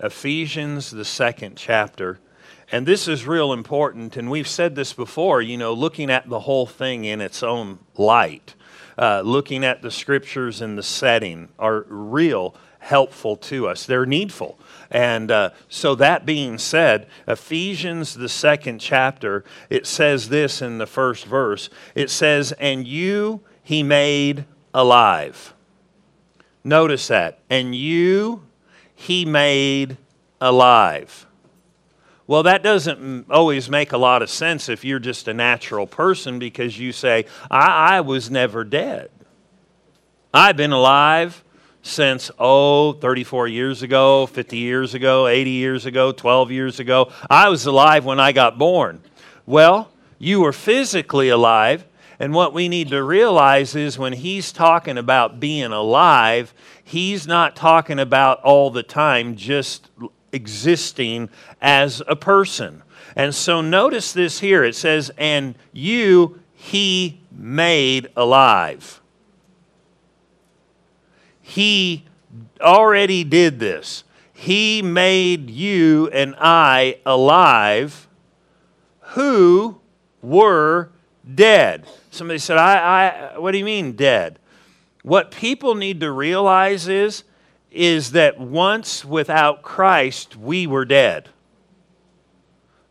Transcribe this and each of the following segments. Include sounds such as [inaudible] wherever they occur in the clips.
Ephesians, the second chapter. And this is real important, and we've said this before, you know, looking at the whole thing in its own light, uh, looking at the scriptures and the setting are real helpful to us. They're needful. And uh, so, that being said, Ephesians, the second chapter, it says this in the first verse it says, And you he made alive. Notice that. And you he made alive. Well, that doesn't always make a lot of sense if you're just a natural person because you say, I, I was never dead. I've been alive since, oh, 34 years ago, 50 years ago, 80 years ago, 12 years ago. I was alive when I got born. Well, you were physically alive. And what we need to realize is when he's talking about being alive, he's not talking about all the time just existing as a person. And so notice this here it says, and you he made alive. He already did this. He made you and I alive who were dead. Somebody said, I, I, what do you mean dead? What people need to realize is is that once without Christ, we were dead.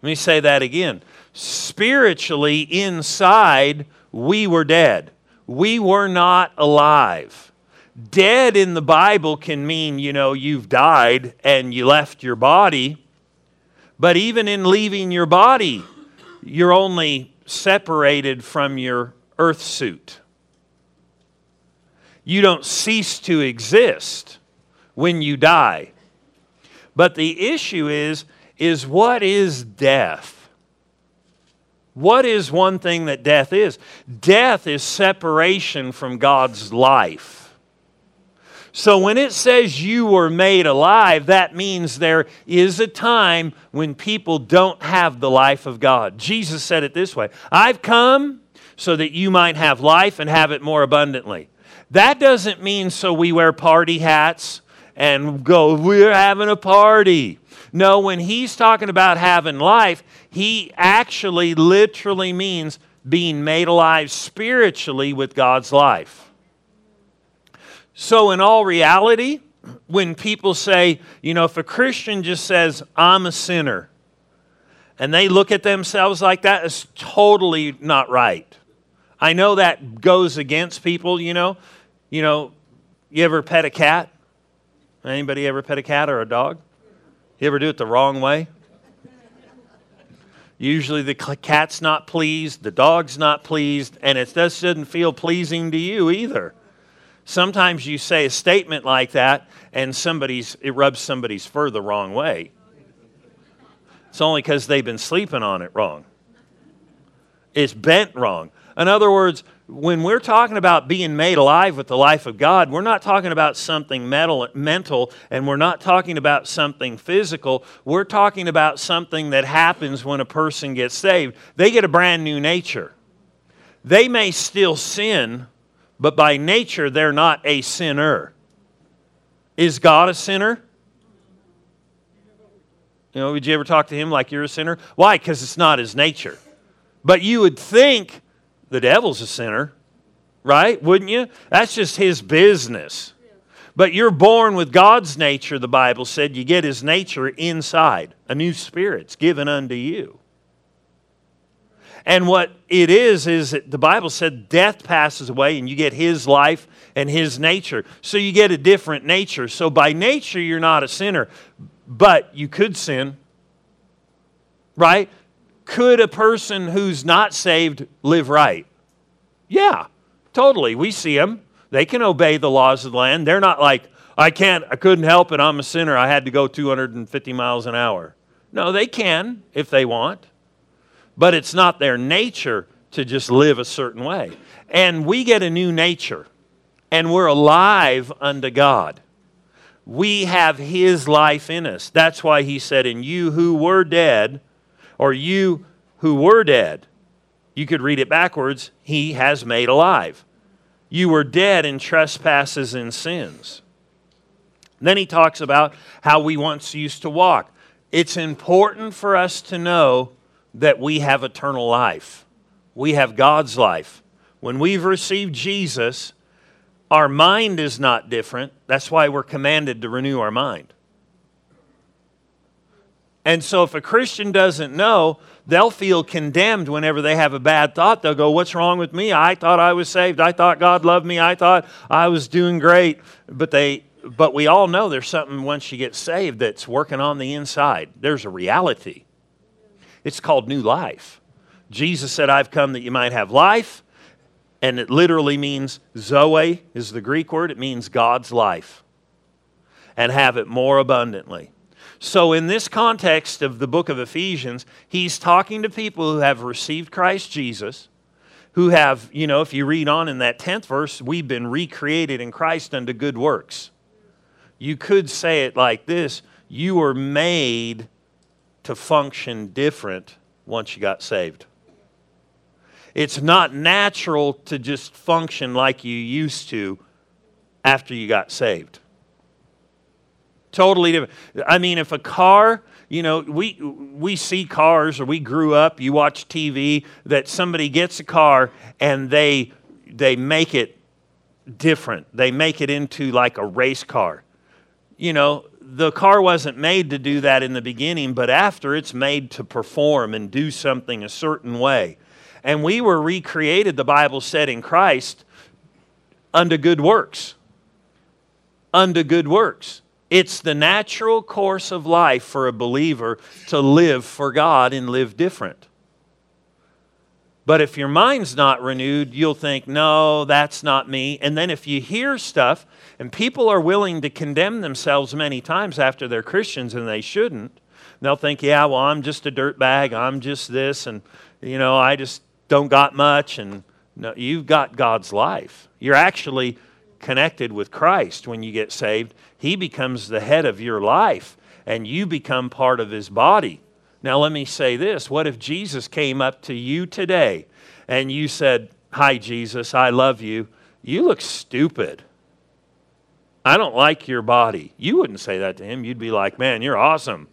Let me say that again. Spiritually, inside, we were dead. We were not alive. Dead in the Bible can mean, you know, you've died and you left your body. But even in leaving your body, you're only separated from your earth suit. You don't cease to exist when you die. But the issue is is what is death? What is one thing that death is? Death is separation from God's life. So when it says you were made alive, that means there is a time when people don't have the life of God. Jesus said it this way I've come so that you might have life and have it more abundantly. That doesn't mean so we wear party hats and go, we're having a party. No, when he's talking about having life, he actually literally means being made alive spiritually with God's life. So, in all reality, when people say, you know, if a Christian just says, I'm a sinner, and they look at themselves like that, it's totally not right. I know that goes against people, you know. You know, you ever pet a cat? Anybody ever pet a cat or a dog? You ever do it the wrong way? Usually the cat's not pleased, the dog's not pleased, and it just doesn't feel pleasing to you either. Sometimes you say a statement like that and somebody's it rubs somebody's fur the wrong way. It's only because they've been sleeping on it wrong. It's bent wrong. In other words, when we're talking about being made alive with the life of God, we're not talking about something mental, mental and we're not talking about something physical. We're talking about something that happens when a person gets saved. They get a brand new nature. They may still sin, but by nature, they're not a sinner. Is God a sinner? You know, would you ever talk to him like you're a sinner? Why? Because it's not his nature. But you would think the devil's a sinner, right? Wouldn't you? That's just his business. But you're born with God's nature, the Bible said. You get his nature inside. A new spirit's given unto you. And what it is, is that the Bible said death passes away and you get his life and his nature. So you get a different nature. So by nature, you're not a sinner, but you could sin, right? Could a person who's not saved live right? Yeah, totally. We see them. They can obey the laws of the land. They're not like, I can't, I couldn't help it, I'm a sinner, I had to go 250 miles an hour. No, they can if they want, but it's not their nature to just live a certain way. And we get a new nature, and we're alive unto God. We have His life in us. That's why He said, In you who were dead, or you who were dead. You could read it backwards He has made alive. You were dead in trespasses and sins. Then he talks about how we once used to walk. It's important for us to know that we have eternal life. We have God's life. When we've received Jesus, our mind is not different. That's why we're commanded to renew our mind. And so if a Christian doesn't know, they'll feel condemned whenever they have a bad thought. They'll go, What's wrong with me? I thought I was saved. I thought God loved me. I thought I was doing great. But they but we all know there's something once you get saved that's working on the inside. There's a reality. It's called new life. Jesus said, I've come that you might have life. And it literally means Zoe is the Greek word. It means God's life. And have it more abundantly. So, in this context of the book of Ephesians, he's talking to people who have received Christ Jesus, who have, you know, if you read on in that 10th verse, we've been recreated in Christ unto good works. You could say it like this you were made to function different once you got saved. It's not natural to just function like you used to after you got saved. Totally different. I mean, if a car, you know, we we see cars or we grew up, you watch TV that somebody gets a car and they they make it different. They make it into like a race car. You know, the car wasn't made to do that in the beginning, but after it's made to perform and do something a certain way. And we were recreated, the Bible said, in Christ unto good works. Unto good works. It's the natural course of life for a believer to live for God and live different. But if your mind's not renewed, you'll think, no, that's not me. And then if you hear stuff, and people are willing to condemn themselves many times after they're Christians and they shouldn't, they'll think, yeah, well, I'm just a dirtbag. I'm just this. And, you know, I just don't got much. And no, you've got God's life. You're actually connected with Christ when you get saved, He becomes the head of your life and you become part of His body. Now, let me say this what if Jesus came up to you today and you said, Hi, Jesus, I love you. You look stupid. I don't like your body. You wouldn't say that to him. You'd be like, Man, you're awesome.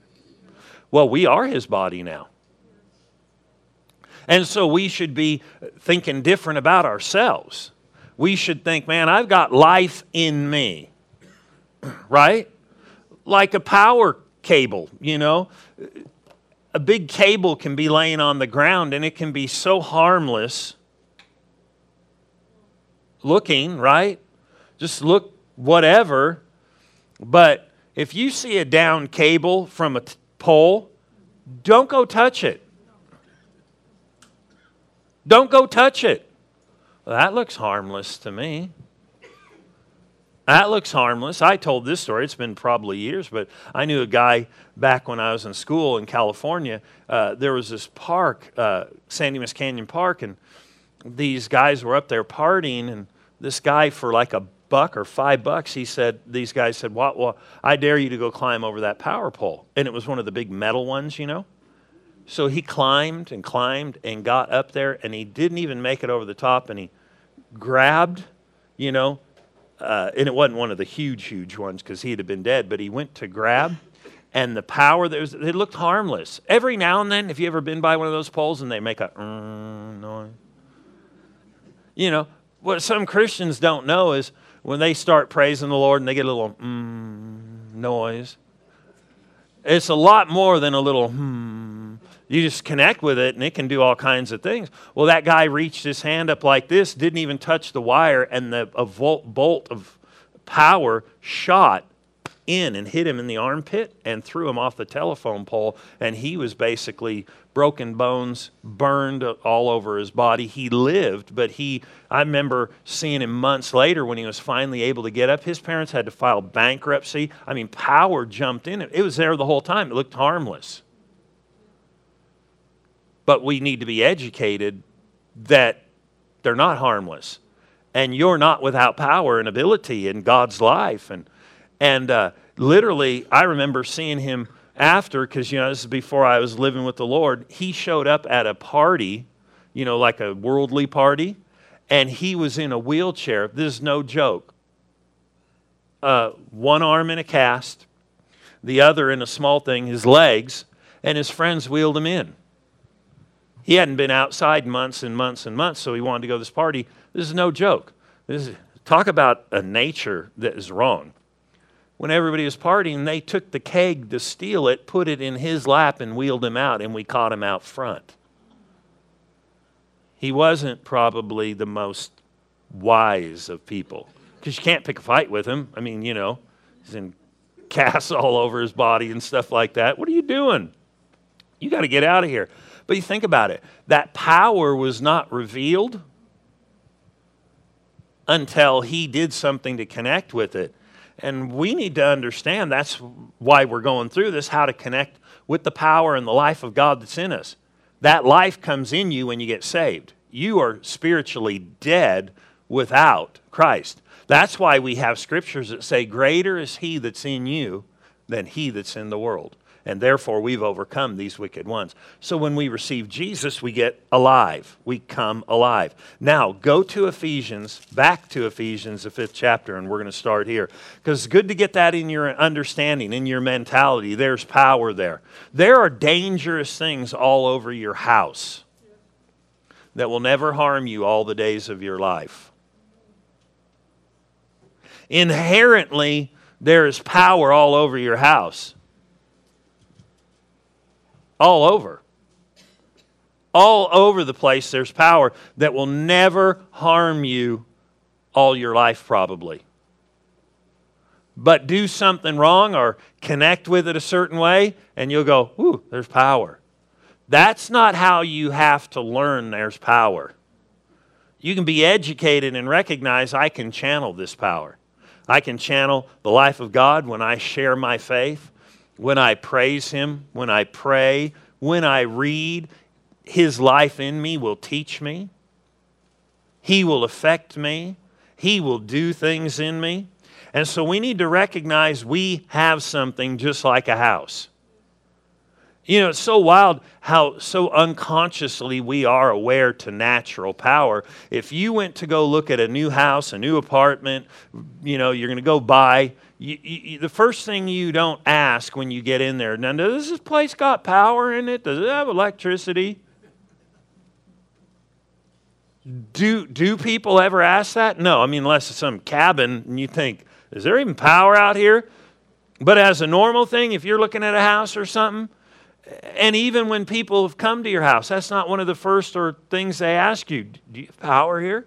Well, we are his body now. And so we should be thinking different about ourselves we should think, man, I've got life in me, [clears throat] right? Like a power cable, you know? A big cable can be laying on the ground and it can be so harmless looking, right? Just look whatever. But if you see a down cable from a t- pole, don't go touch it. Don't go touch it. Well, that looks harmless to me. That looks harmless. I told this story. It's been probably years, but I knew a guy back when I was in school in California. Uh, there was this park, uh, San Dimas Canyon Park, and these guys were up there partying. And this guy, for like a buck or five bucks, he said, These guys said, well, well, I dare you to go climb over that power pole. And it was one of the big metal ones, you know. So he climbed and climbed and got up there, and he didn't even make it over the top, and he grabbed, you know, uh, and it wasn't one of the huge, huge ones because he'd have been dead, but he went to grab, and the power that was, it looked harmless. Every now and then, if you ever been by one of those poles and they make a mm, noise? You know, what some Christians don't know is when they start praising the Lord and they get a little mm, noise, it's a lot more than a little hmm you just connect with it and it can do all kinds of things. Well, that guy reached his hand up like this, didn't even touch the wire, and the, a volt, bolt of power shot in and hit him in the armpit and threw him off the telephone pole. And he was basically broken bones, burned all over his body. He lived, but he, I remember seeing him months later when he was finally able to get up. His parents had to file bankruptcy. I mean, power jumped in. It was there the whole time. It looked harmless. But we need to be educated that they're not harmless. And you're not without power and ability in God's life. And, and uh, literally, I remember seeing him after, because, you know, this is before I was living with the Lord. He showed up at a party, you know, like a worldly party, and he was in a wheelchair. This is no joke. uh, one arm in a cast, the other in a small thing, his legs, and his friends wheeled him in. He hadn't been outside months and months and months, so he wanted to go to this party. This is no joke. This is, talk about a nature that is wrong. When everybody was partying, they took the keg to steal it, put it in his lap, and wheeled him out, and we caught him out front. He wasn't probably the most wise of people because you can't pick a fight with him. I mean, you know, he's in [laughs] casts all over his body and stuff like that. What are you doing? You got to get out of here. But you think about it that power was not revealed until he did something to connect with it. And we need to understand that's why we're going through this how to connect with the power and the life of God that's in us. That life comes in you when you get saved. You are spiritually dead without Christ. That's why we have scriptures that say, Greater is he that's in you than he that's in the world and therefore we've overcome these wicked ones. So when we receive Jesus, we get alive. We come alive. Now, go to Ephesians, back to Ephesians, the fifth chapter, and we're going to start here. Because it's good to get that in your understanding, in your mentality. There's power there. There are dangerous things all over your house that will never harm you all the days of your life. Inherently, there is power all over your house all over. All over the place, there's power that will never harm you all your life, probably. But do something wrong or connect with it a certain way, and you'll go, Ooh, there's power. That's not how you have to learn there's power. You can be educated and recognize I can channel this power. I can channel the life of God when I share my faith when I praise Him, when I pray, when I read, His life in me will teach me. He will affect me. He will do things in me. And so we need to recognize we have something just like a house. You know, it's so wild how so unconsciously we are aware to natural power. If you went to go look at a new house, a new apartment, you know, you're going to go buy, you, you, the first thing you don't ask when you get in there, now, does this place got power in it? Does it have electricity? Do, do people ever ask that? No, I mean, unless it's some cabin and you think, is there even power out here? But as a normal thing, if you're looking at a house or something, and even when people have come to your house, that's not one of the first or things they ask you. Do you have power here?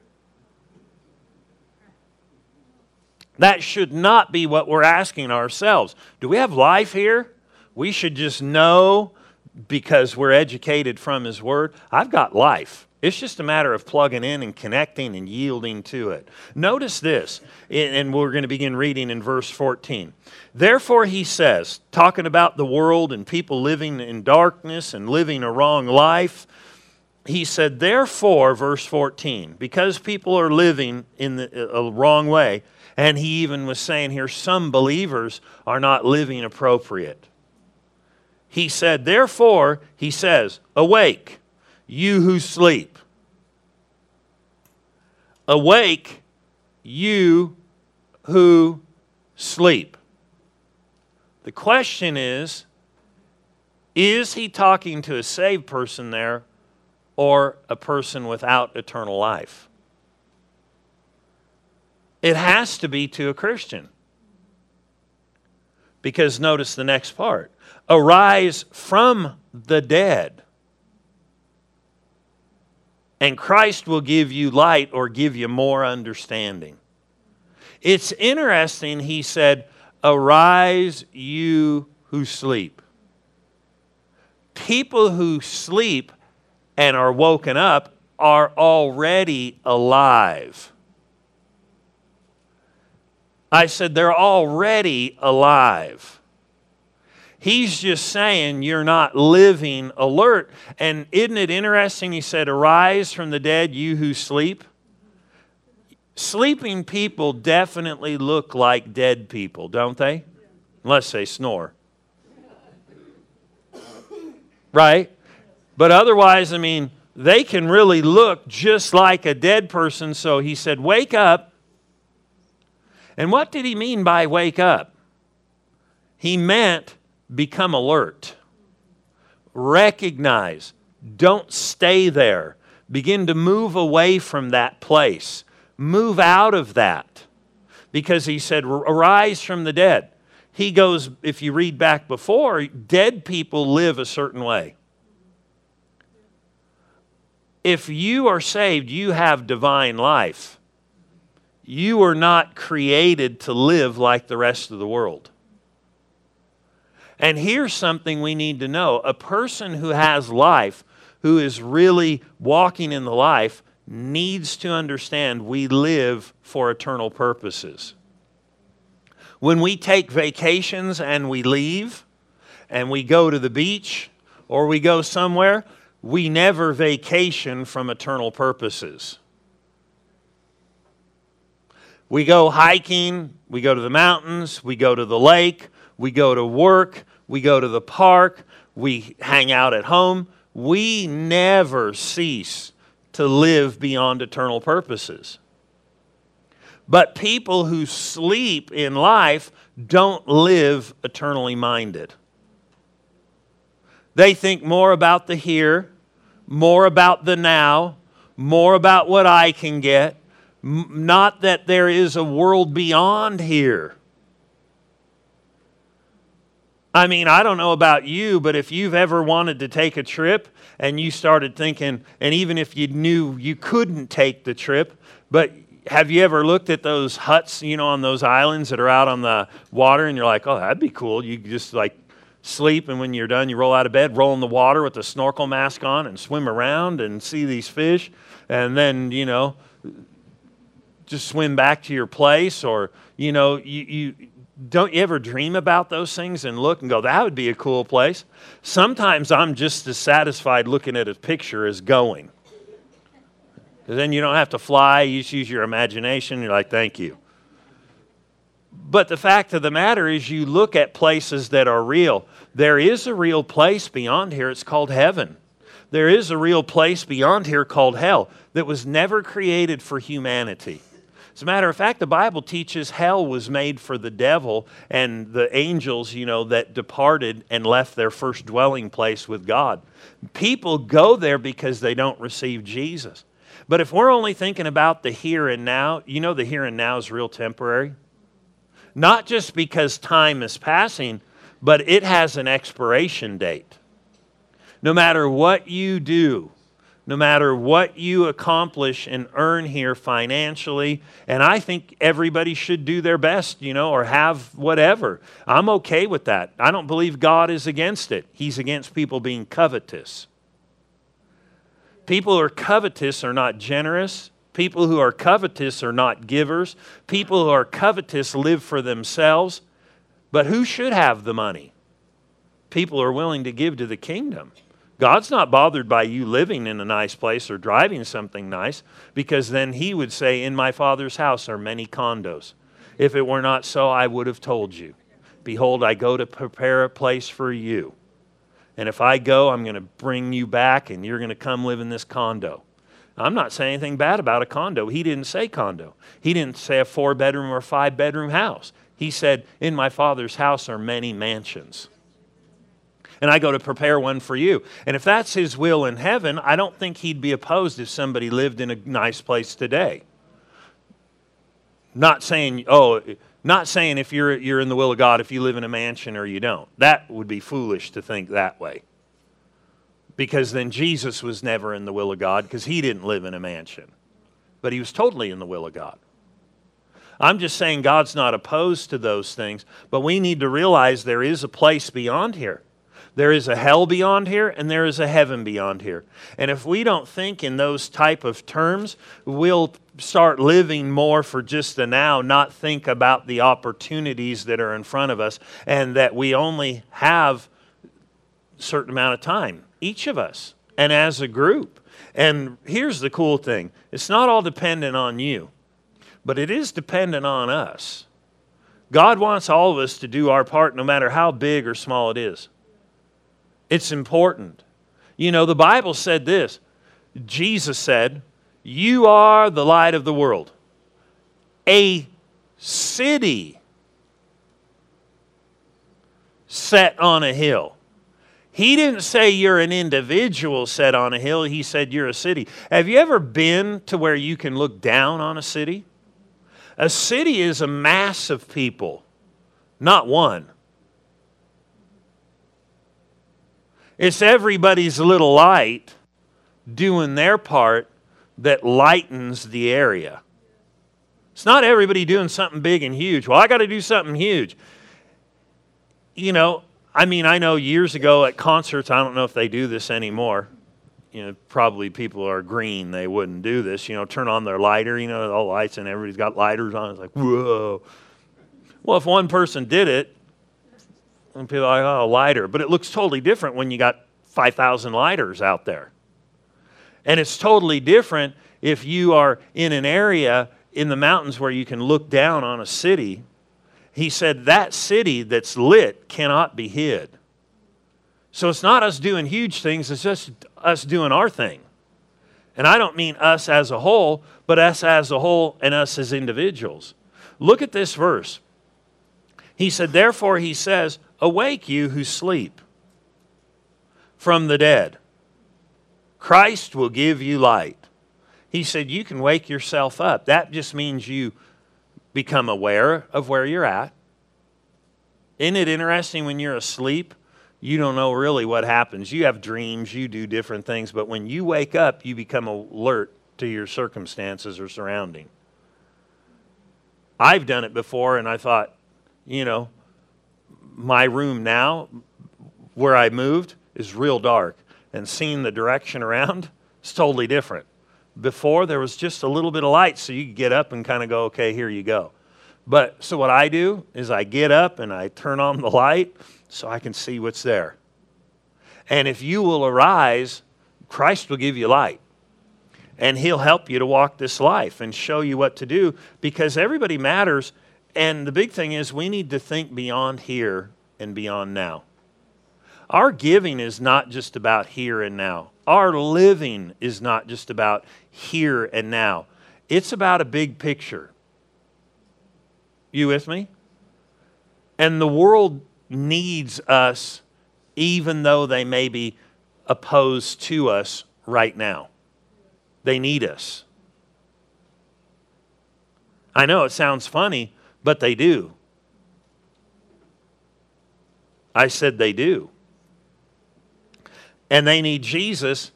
That should not be what we're asking ourselves. Do we have life here? We should just know because we're educated from His Word. I've got life. It's just a matter of plugging in and connecting and yielding to it. Notice this, and we're going to begin reading in verse 14. Therefore, he says, talking about the world and people living in darkness and living a wrong life, he said, Therefore, verse 14, because people are living in the, a wrong way, and he even was saying here, some believers are not living appropriate. He said, Therefore, he says, Awake, you who sleep. Awake, you who sleep. The question is Is he talking to a saved person there or a person without eternal life? It has to be to a Christian. Because notice the next part arise from the dead, and Christ will give you light or give you more understanding. It's interesting, he said, Arise, you who sleep. People who sleep and are woken up are already alive. I said, they're already alive. He's just saying you're not living alert. And isn't it interesting? He said, Arise from the dead, you who sleep. Sleeping people definitely look like dead people, don't they? Unless they snore. Right? But otherwise, I mean, they can really look just like a dead person. So he said, Wake up And what did he mean by wake up? He meant become alert, recognize, don't stay there. Begin to move away from that place, move out of that. Because he said, Arise from the dead. He goes, if you read back before, dead people live a certain way. If you are saved, you have divine life. You are not created to live like the rest of the world. And here's something we need to know a person who has life, who is really walking in the life, needs to understand we live for eternal purposes. When we take vacations and we leave and we go to the beach or we go somewhere, we never vacation from eternal purposes. We go hiking, we go to the mountains, we go to the lake, we go to work, we go to the park, we hang out at home. We never cease to live beyond eternal purposes. But people who sleep in life don't live eternally minded. They think more about the here, more about the now, more about what I can get, not that there is a world beyond here. I mean, I don't know about you, but if you've ever wanted to take a trip and you started thinking, and even if you knew you couldn't take the trip, but have you ever looked at those huts, you know, on those islands that are out on the water and you're like, oh, that'd be cool. You just like sleep, and when you're done, you roll out of bed, roll in the water with a snorkel mask on, and swim around and see these fish, and then, you know, just swim back to your place, or, you know, you, you don't you ever dream about those things and look and go, that would be a cool place? Sometimes I'm just as satisfied looking at a picture as going. Because then you don't have to fly, you just use your imagination. You're like, thank you. But the fact of the matter is, you look at places that are real. There is a real place beyond here, it's called heaven. There is a real place beyond here called hell that was never created for humanity. As a matter of fact, the Bible teaches hell was made for the devil and the angels, you know, that departed and left their first dwelling place with God. People go there because they don't receive Jesus. But if we're only thinking about the here and now, you know, the here and now is real temporary not just because time is passing, but it has an expiration date. No matter what you do, no matter what you accomplish and earn here financially, and I think everybody should do their best, you know, or have whatever. I'm okay with that. I don't believe God is against it, He's against people being covetous. People who are covetous are not generous, People who are covetous are not givers. People who are covetous live for themselves. But who should have the money? People who are willing to give to the kingdom. God's not bothered by you living in a nice place or driving something nice because then He would say, In my Father's house are many condos. If it were not so, I would have told you. Behold, I go to prepare a place for you. And if I go, I'm going to bring you back and you're going to come live in this condo. I'm not saying anything bad about a condo. He didn't say condo. He didn't say a four bedroom or five bedroom house. He said, In my father's house are many mansions. And I go to prepare one for you. And if that's his will in heaven, I don't think he'd be opposed if somebody lived in a nice place today. Not saying, oh, not saying if you're, you're in the will of God, if you live in a mansion or you don't. That would be foolish to think that way because then Jesus was never in the will of God because he didn't live in a mansion, but he was totally in the will of God. I'm just saying God's not opposed to those things, but we need to realize there is a place beyond here. There is a hell beyond here and there is a heaven beyond here. And if we don't think in those type of terms, we'll start living more for just the now, not think about the opportunities that are in front of us and that we only have a certain amount of time each of us and as a group. And here's the cool thing it's not all dependent on you, but it is dependent on us. God wants all of us to do our part no matter how big or small it is. It's important. You know, the Bible said this Jesus said, You are the light of the world. A city set on a hill. He didn't say you're an individual set on a hill, he said you're a city. Have you ever been to where you can look down on a city? A city is a mass of people, not one. It's everybody's little light doing their part that lightens the area. It's not everybody doing something big and huge. Well, I got to do something huge. You know, I mean, I know years ago at concerts, I don't know if they do this anymore. You know, probably people are green, they wouldn't do this. You know, turn on their lighter, you know, all lights and everybody's got lighters on. It's like, whoa. Well, if one person did it, and people are like, oh, lighter. But it looks totally different when you got 5,000 lighters out there. And it's totally different if you are in an area in the mountains where you can look down on a city he said that city that's lit cannot be hid. So it's not us doing huge things, it's just us doing our thing. And I don't mean us as a whole, but us as a whole and us as individuals. Look at this verse. He said, Therefore, he says, Awake, you who sleep from the dead. Christ will give you light. He said, You can wake yourself up. That just means you become aware of where you're at. Isn't it interesting when you're asleep? You don't know really what happens. You have dreams, you do different things, but when you wake up, you become alert to your circumstances or surrounding. I've done it before, and I thought, you know, my room now, where I moved, is real dark, and seeing the direction around [laughs] is totally different. Before, there was just a little bit of light, so you could get up and kind of go, okay, here you go. But so what I do is I get up and I turn on the light so I can see what's there. And if you will arise, Christ will give you light. And he'll help you to walk this life and show you what to do because everybody matters. And the big thing is, we need to think beyond here and beyond now. Our giving is not just about here and now. Our living is not just about here and now. It's about a big picture. You with me? And the world needs us even though they may be opposed to us right now. They need us. I know it sounds funny, but they do. I said they do and they need Jesus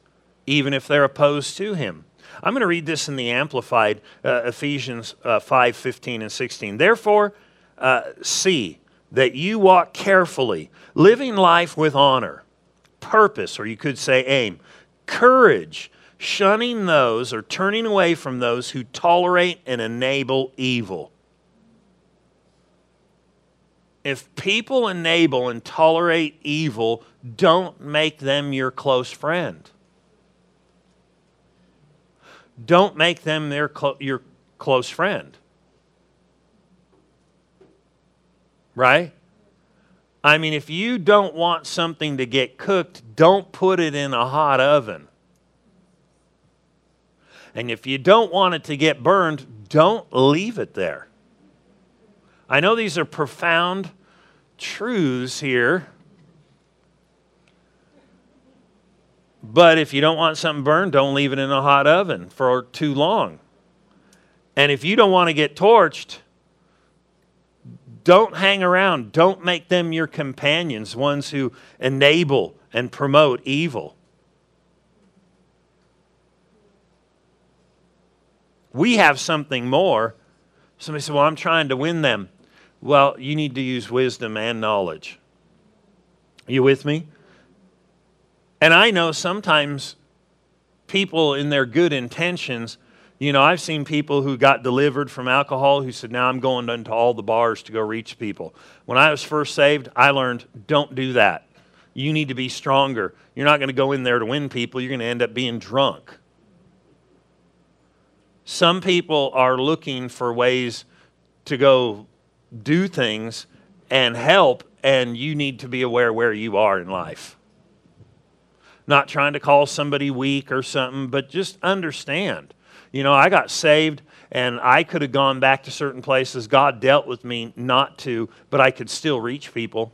even if they're opposed to him. I'm going to read this in the Amplified, uh, Ephesians uh, 5 15 and 16. Therefore, uh, see that you walk carefully, living life with honor, purpose, or you could say aim, courage, shunning those or turning away from those who tolerate and enable evil if people enable and tolerate evil, don't make them your close friend. Don't make them their clo- your close friend. Right? I mean, if you don't want something to get cooked, don't put it in a hot oven. And if you don't want it to get burned, don't leave it there. I know these are profound truths here. But if you don't want something burned, don't leave it in a hot oven for too long. And if you don't want to get torched, don't hang around. Don't make them your companions, ones who enable and promote evil. We have something more. Somebody said, Well, I'm trying to win them. Well, you need to use wisdom and knowledge. Are you with me? And I know sometimes people, in their good intentions, you know, I've seen people who got delivered from alcohol who said, Now I'm going into all the bars to go reach people. When I was first saved, I learned don't do that. You need to be stronger. You're not going to go in there to win people, you're going to end up being drunk. Some people are looking for ways to go do things and help, and you need to be aware where you are in life. Not trying to call somebody weak or something, but just understand. You know, I got saved, and I could have gone back to certain places. God dealt with me not to, but I could still reach people.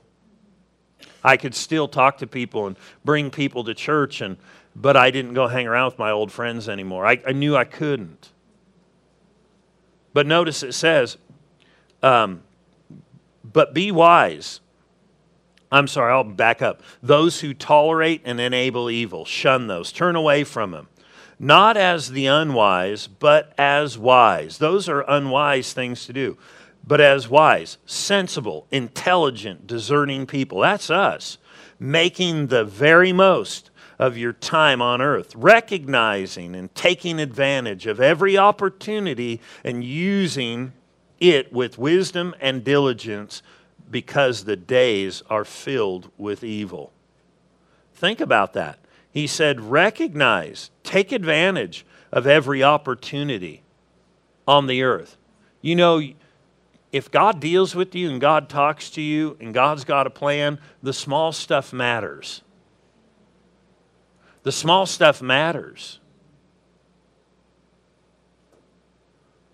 I could still talk to people and bring people to church, and, but I didn't go hang around with my old friends anymore. I, I knew I couldn't. But notice it says, um, but be wise. I'm sorry, I'll back up. Those who tolerate and enable evil, shun those, turn away from them. Not as the unwise, but as wise. Those are unwise things to do but as wise, sensible, intelligent, discerning people. That's us. Making the very most of your time on earth, recognizing and taking advantage of every opportunity and using it with wisdom and diligence because the days are filled with evil. Think about that. He said, recognize, take advantage of every opportunity on the earth. You know, if God deals with you and God talks to you and God's got a plan, the small stuff matters. The small stuff matters.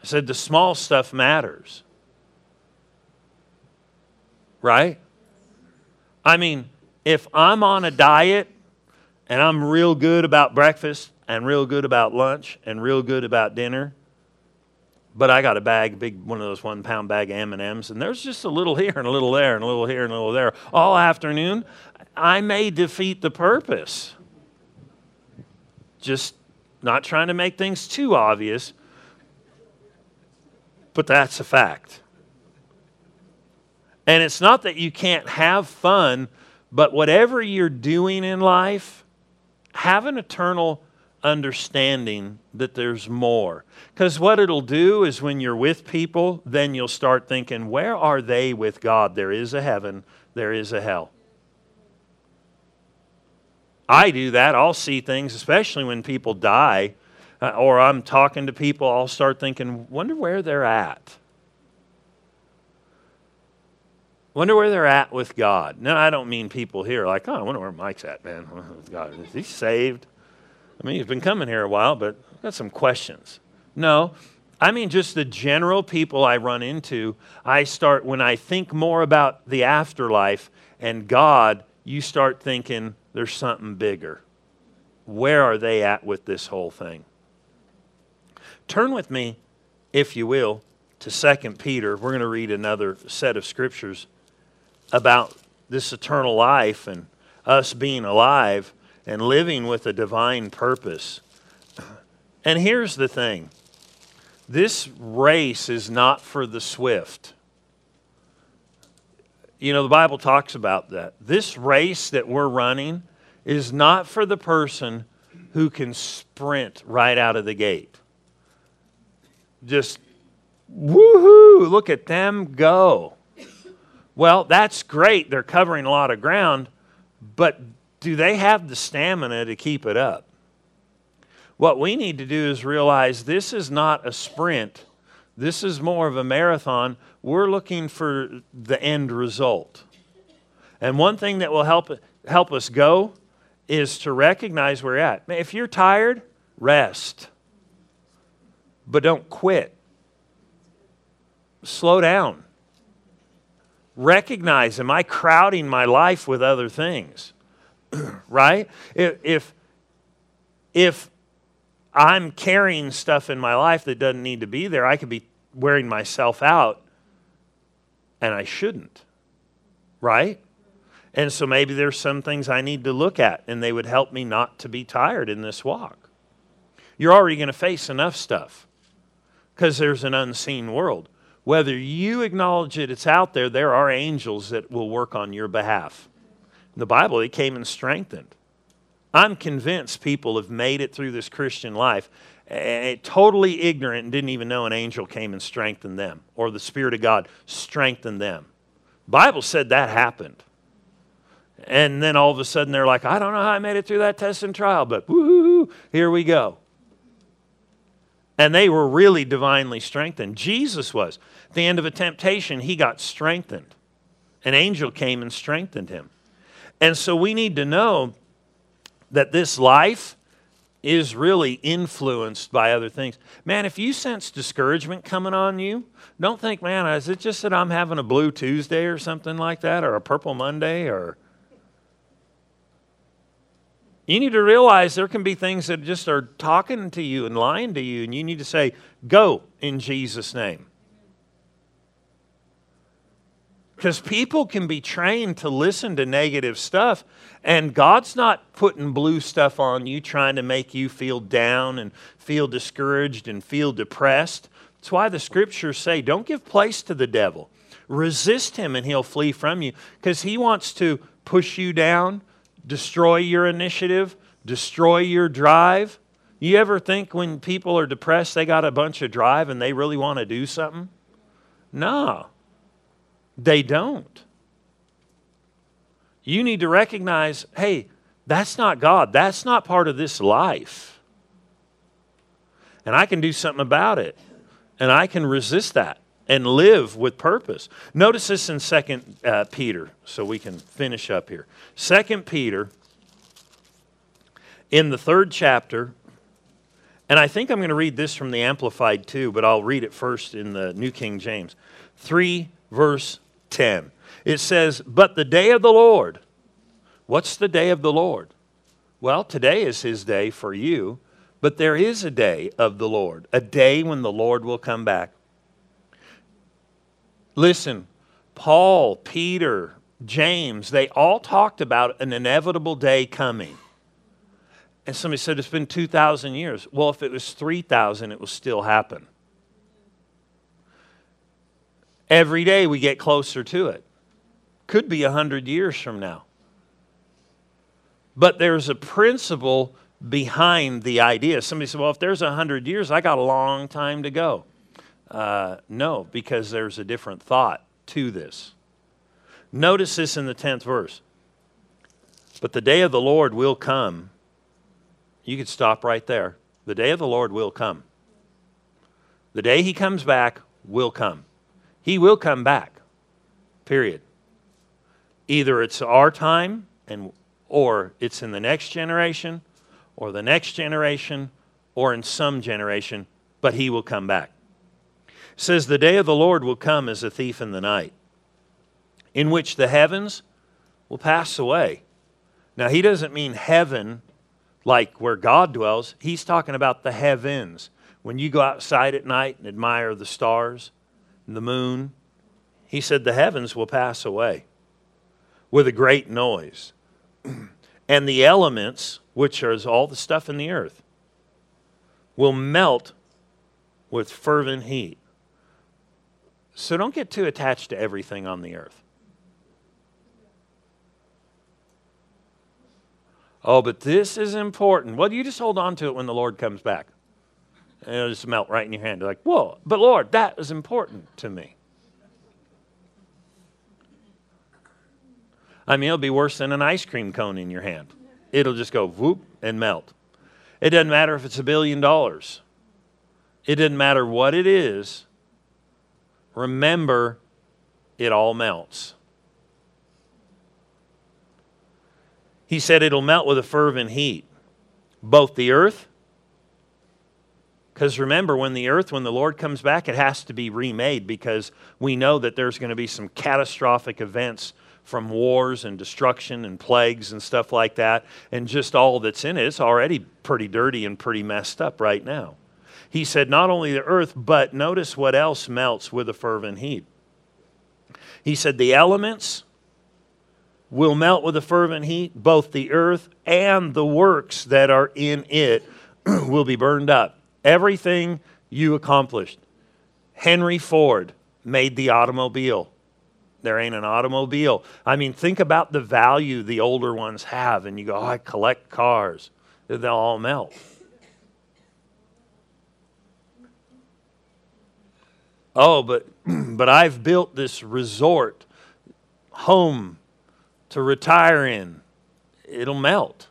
Said, the small stuff matters. Right? I mean, if I'm on a diet and I'm real good about breakfast and real good about lunch and real good about dinner, but I got a bag, big one of those one pound bag M and M's, and there's just a little [laughs] here and a little there and a little here and a little there all afternoon. I may defeat the purpose. Just not trying to make things too obvious, but that's a fact. And it's not that you can't have fun, but whatever you're doing in life, have an eternal understanding that there's more. Because what it'll do is when you're with people, then you'll start thinking, where are they with God? There is a heaven, there is a hell. I do that. I'll see things, especially when people die, Uh, or I'm talking to people, I'll start thinking, wonder where they're at. Wonder where they're at with God. No, I don't mean people here like, oh, I wonder where Mike's at, man. God, is he saved? I mean, he's been coming here a while, but I've got some questions. No, I mean just the general people I run into. I start, when I think more about the afterlife and God, you start thinking there's something bigger. Where are they at with this whole thing? Turn with me, if you will, to 2 Peter. We're going to read another set of scriptures about this eternal life and us being alive and living with a divine purpose. And here's the thing this race is not for the swift. You know, the Bible talks about that. This race that we're running is not for the person who can sprint right out of the gate. Just woohoo, look at them go. Well, that's great. They're covering a lot of ground, but do they have the stamina to keep it up? What we need to do is realize this is not a sprint. This is more of a marathon. We're looking for the end result. And one thing that will help, help us go is to recognize where we're at. If you're tired, rest. But don't quit. Slow down. Recognize, am I crowding my life with other things? [clears throat] right? If, if I'm carrying stuff in my life that doesn't need to be there, I could be wearing myself out and I shouldn't, right? And so maybe there's some things I need to look at and they would help me not to be tired in this walk. You're already going to face enough stuff because there's an unseen world. Whether you acknowledge it, it's out there, there are angels that will work on your behalf the Bible, it came and strengthened. I'm convinced people have made it through this Christian life eh, totally ignorant and didn't even know an angel came and strengthened them or the Spirit of God strengthened them. Bible said that happened. And then all of a sudden they're like, I don't know how I made it through that test and trial, but woo, here we go. And they were really divinely strengthened. Jesus was. At the end of a temptation, he got strengthened. An angel came and strengthened him. And so we need to know that this life is really influenced by other things. Man, if you sense discouragement coming on you, don't think, man, is it just that I'm having a blue Tuesday or something like that, or a purple Monday, or. You need to realize there can be things that just are talking to you and lying to you, and you need to say, Go in Jesus' name. Because people can be trained to listen to negative stuff, and God's not putting blue stuff on you trying to make you feel down and feel discouraged and feel depressed. That's why the scriptures say don't give place to the devil. Resist him and he'll flee from you because he wants to push you down, destroy your initiative, destroy your drive. You ever think when people are depressed they got a bunch of drive and they really want to do something? No. They don't. You need to recognize hey, that's not God. That's not part of this life. And I can do something about it. And I can resist that and live with purpose. Notice this in 2 uh, Peter, so we can finish up here. 2 Peter, in the third chapter, and I think I'm going to read this from the Amplified too, but I'll read it first in the New King James. 3 verse 10. It says, But the day of the Lord. What's the day of the Lord? Well, today is his day for you, but there is a day of the Lord, a day when the Lord will come back. Listen, Paul, Peter, James, they all talked about an inevitable day coming. And somebody said it's been 2,000 years. Well, if it was 3,000, it will still happen. Every day we get closer to it. Could be a hundred years from now. But there's a principle behind the idea. Somebody said, well, if there's a hundred years, I got a long time to go. Uh, no, because there's a different thought to this. Notice this in the 10th verse. But the day of the Lord will come. You could stop right there. The day of the Lord will come. The day he comes back will come. He will come back. Period. Either it's our time and or it's in the next generation or the next generation or in some generation, but he will come back. Says the day of the Lord will come as a thief in the night, in which the heavens will pass away. Now he doesn't mean heaven like where God dwells. He's talking about the heavens. When you go outside at night and admire the stars, and the moon. He said, The heavens will pass away with a great noise. [clears throat] and the elements, which are all the stuff in the earth, will melt with fervent heat. So don't get too attached to everything on the earth. Oh, but this is important. Well, you just hold on to it when the Lord comes back and it'll just melt right in your hand. You're like, whoa, but Lord, that is important to me. I mean, it'll be worse than an ice cream cone in your hand. It'll just go whoop and melt. It doesn't matter if it's a billion dollars, it doesn't matter what it is. Remember, it all melts. He said it'll melt with a fervent heat, both the earth because remember, when the earth, when the Lord comes back, it has to be remade because we know that there's going to be some catastrophic events from wars and destruction and plagues and stuff like that. And just all that's in it, it's already pretty dirty and pretty messed up right now. He said, not only the earth, but notice what else melts with a fervent heat. He said, the elements will melt with a fervent heat, both the earth and the works that are in it [clears throat] will be burned up everything you accomplished. Henry Ford made the automobile. There ain't an automobile. I mean, think about the value the older ones have, and you go, oh, I collect cars. They'll all melt. Oh, but [clears throat] but I've built this resort home to retire in. It'll melt.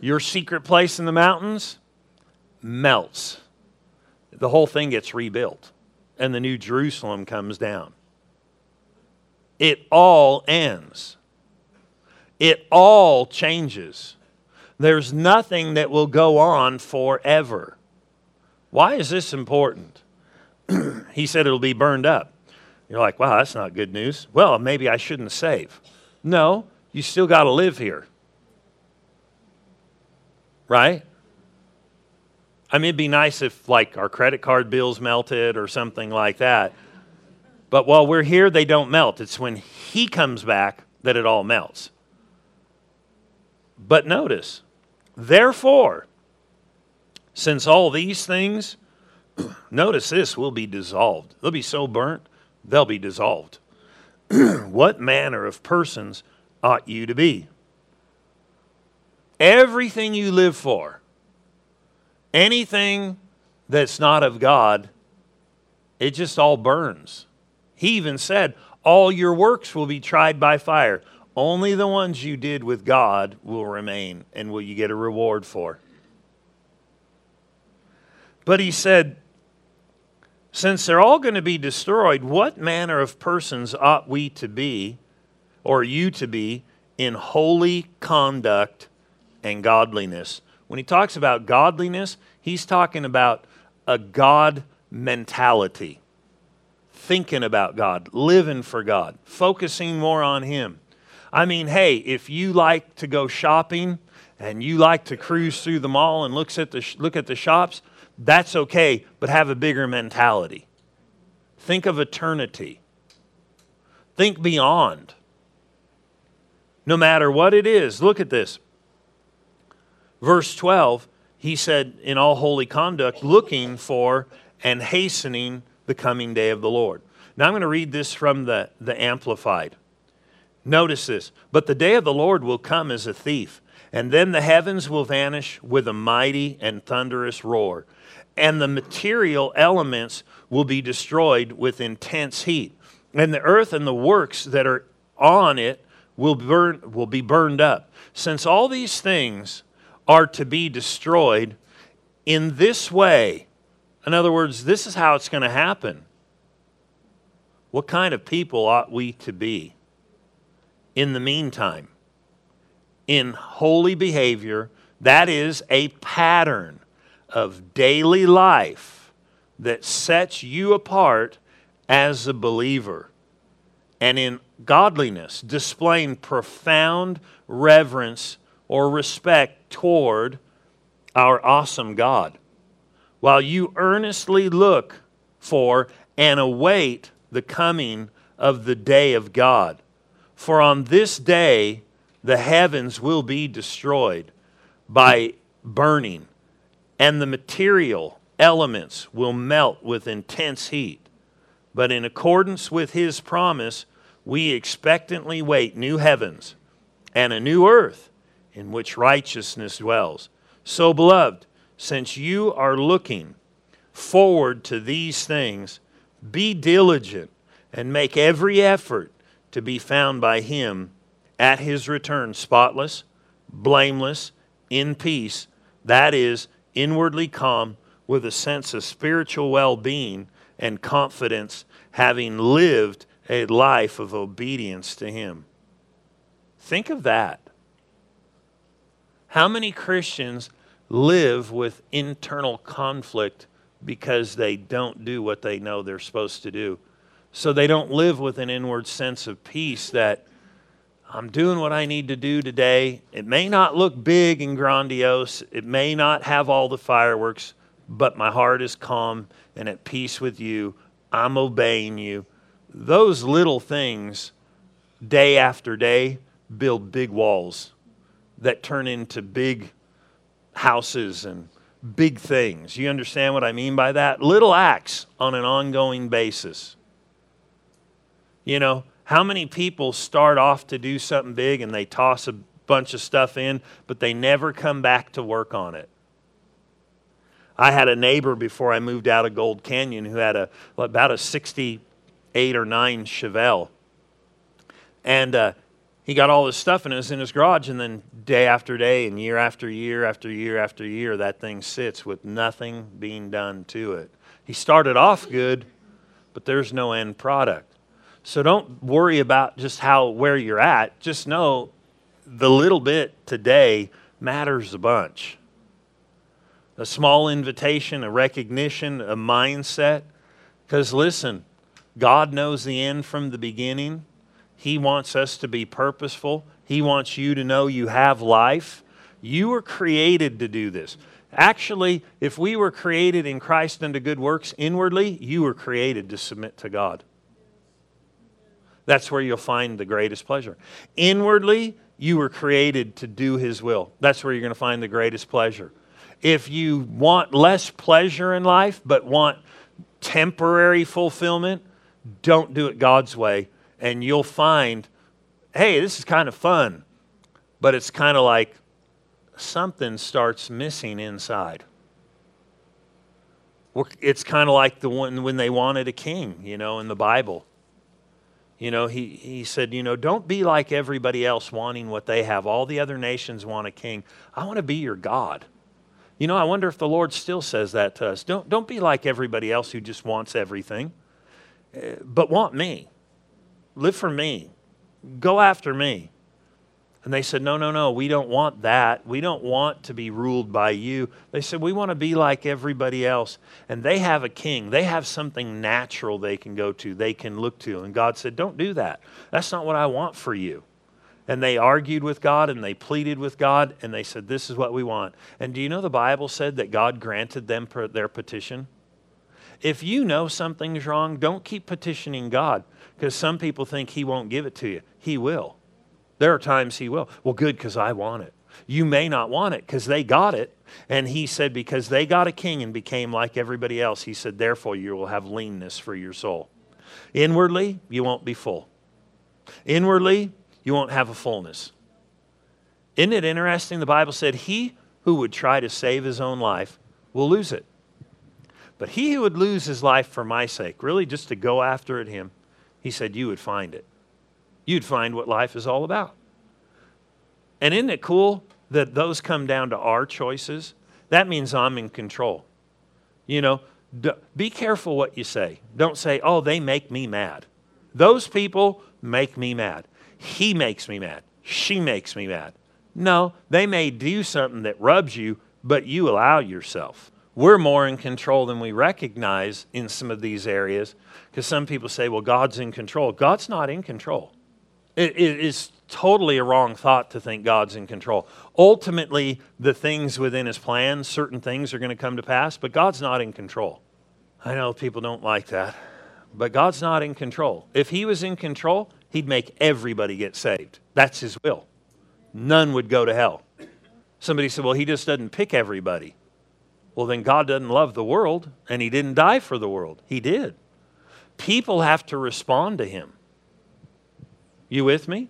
Your secret place in the mountains melts. The whole thing gets rebuilt, and the new Jerusalem comes down. It all ends. It all changes. There's nothing that will go on forever. Why is this important? [clears throat] he said it'll be burned up. You're like, wow, that's not good news. Well, maybe I shouldn't save. No, you still got to live here. Right? I mean, it'd be nice if, like, our credit card bills melted or something like that. But while we're here, they don't melt. It's when He comes back that it all melts. But notice, therefore, since all these things, [clears throat] notice this, will be dissolved. They'll be so burnt, they'll be dissolved. [clears throat] what manner of persons ought you to be? Everything you live for, anything that's not of God, it just all burns. He even said, All your works will be tried by fire. Only the ones you did with God will remain and will you get a reward for. But he said, Since they're all going to be destroyed, what manner of persons ought we to be, or you to be, in holy conduct and godliness? When he talks about godliness, he's talking about a God mentality thinking about God, living for God, focusing more on Him. I mean, hey, if you like to go shopping and you like to cruise through the mall and looks at the look at the shops, that's okay, but have a bigger mentality. Think of eternity. Think beyond. No matter what it is, look at this. Verse 12, he said, in all holy conduct, looking for and hastening the coming day of the Lord. Now I'm going to read this from the, the Amplified. Notice this. But the day of the Lord will come as a thief, and then the heavens will vanish with a mighty and thunderous roar, and the material elements will be destroyed with intense heat, and the earth and the works that are on it will, burn, will be burned up. Since all these things are to be destroyed in this way, in other words, this is how it's going to happen. What kind of people ought we to be in the meantime? In holy behavior, that is a pattern of daily life that sets you apart as a believer. And in godliness, displaying profound reverence or respect toward our awesome God while you earnestly look for and await the coming of the day of God. For on this day the heavens will be destroyed by burning, and the material elements will melt with intense heat. But in accordance with his promise, we expectantly wait new heavens and a new earth in which righteousness dwells. So, beloved, since you are looking forward to these things, be diligent and make every effort to be found by Him at His return spotless, blameless, in peace, that is, inwardly calm, with a sense of spiritual well being and confidence, having lived a life of obedience to Him. Think of that. How many Christians live with internal conflict because they don't do what they know they're supposed to do. So they don't live with an inward sense of peace that I'm doing what I need to do today. It may not look big and grandiose, it may not have all the fireworks, but my heart is calm and at peace with you. I'm obeying you. Those little things, day after day, build big walls that turn into big houses and big things. You understand what I mean by that? Little acts on an ongoing basis. You know, how many people start off to do something big and they toss a bunch of stuff in, but they never come back to work on it? I had a neighbor before I moved out of Gold Canyon who had a about a 68 or 9 Chevelle. And uh, he got all this stuff and it was in his garage and then day after day and year after year after year after year that thing sits with nothing being done to it he started off good but there's no end product so don't worry about just how where you're at just know the little bit today matters a bunch. A small invitation, a recognition, a mindset. Because listen, God knows the end from the beginning. He wants us to be purposeful. He wants you to know you have life. You were created to do this. Actually, if we were created in Christ unto good works inwardly, you were created to submit to God. That's where you'll find the greatest pleasure. Inwardly, you were created to do His will. That's where you're going to find the greatest pleasure. If you want less pleasure in life, but want temporary fulfillment, don't do it God's way. And you'll find, hey, this is kind of fun, but it's kind of like something starts missing inside. It's kind of like the one when they wanted a king, you know, in the Bible. You know, he, he said, you know, don't be like everybody else wanting what they have. All the other nations want a king. I want to be your God. You know, I wonder if the Lord still says that to us. Don't, don't be like everybody else who just wants everything, eh, but want me. Live for me. Go after me. And they said, No, no, no, we don't want that. We don't want to be ruled by you. They said, We want to be like everybody else. And they have a king. They have something natural they can go to, they can look to. And God said, Don't do that. That's not what I want for you. And they argued with God and they pleaded with God and they said, This is what we want. And do you know the Bible said that God granted them their petition? If you know something's wrong, don't keep petitioning God because some people think He won't give it to you. He will. There are times he will. Well, good, because I want it. You may not want it because they got it. And he said, because they got a king and became like everybody else, he said, therefore you will have leanness for your soul. Inwardly, you won't be full. Inwardly, you won't have a fullness. Isn't it interesting? The Bible said, He who would try to save his own life will lose it. But he who would lose his life for my sake, really just to go after it him, he said, you would find it you'd find what life is all about. And isn't it cool that those come down to our choices? That means I'm in control. You know, be careful what you say. Don't say, oh, they make me mad. Those people make me mad. He makes me mad. She makes me mad. No, they may do something that rubs you, but you allow yourself. We're more in control than we recognize in some of these areas because some people say, well, God's in control. God's not in control. It is totally a wrong thought to think God's in control. Ultimately, the things within His plan, certain things are going to come to pass, but God's not in control. I know people don't like that, but God's not in control. If He was in control, He'd make everybody get saved. That's His will. None would go to hell. Somebody said, well, He just doesn't pick everybody. Well, then God doesn't love the world, and He didn't die for the world. He did. People have to respond to Him. You with me?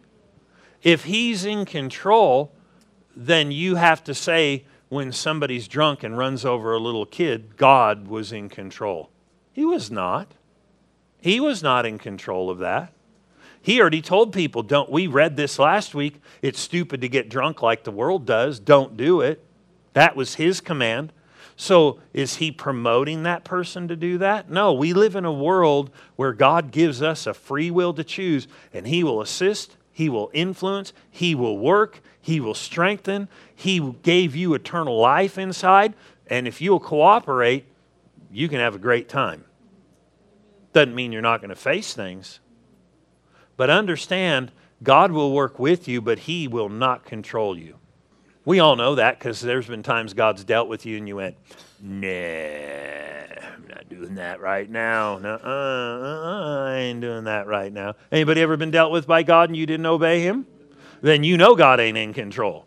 If he's in control, then you have to say when somebody's drunk and runs over a little kid, God was in control. He was not. He was not in control of that. He already told people, don't we read this last week, it's stupid to get drunk like the world does. Don't do it. That was his command. So, is he promoting that person to do that? No, we live in a world where God gives us a free will to choose, and he will assist, he will influence, he will work, he will strengthen. He gave you eternal life inside, and if you'll cooperate, you can have a great time. Doesn't mean you're not going to face things. But understand, God will work with you, but he will not control you. We all know that because there's been times God's dealt with you and you went, nah, I'm not doing that right now. Nuh-uh, uh-uh, I ain't doing that right now. Anybody ever been dealt with by God and you didn't obey him? Then you know God ain't in control.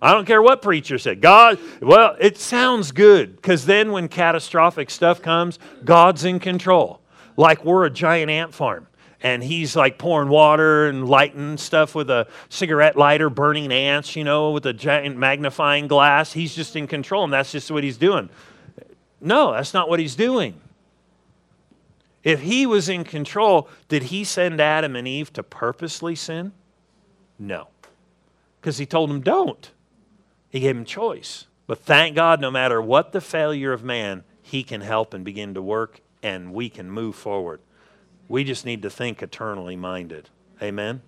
I don't care what preacher said. God, well, it sounds good because then when catastrophic stuff comes, God's in control. Like we're a giant ant farm and he's like pouring water and lighting stuff with a cigarette lighter, burning ants, you know, with a giant magnifying glass. He's just in control, and that's just what he's doing. No, that's not what he's doing. If he was in control, did he send Adam and Eve to purposely sin? No. Because he told them, don't. He gave them choice. But thank God, no matter what the failure of man, he can help and begin to work, and we can move forward. We just need to think eternally minded. Amen.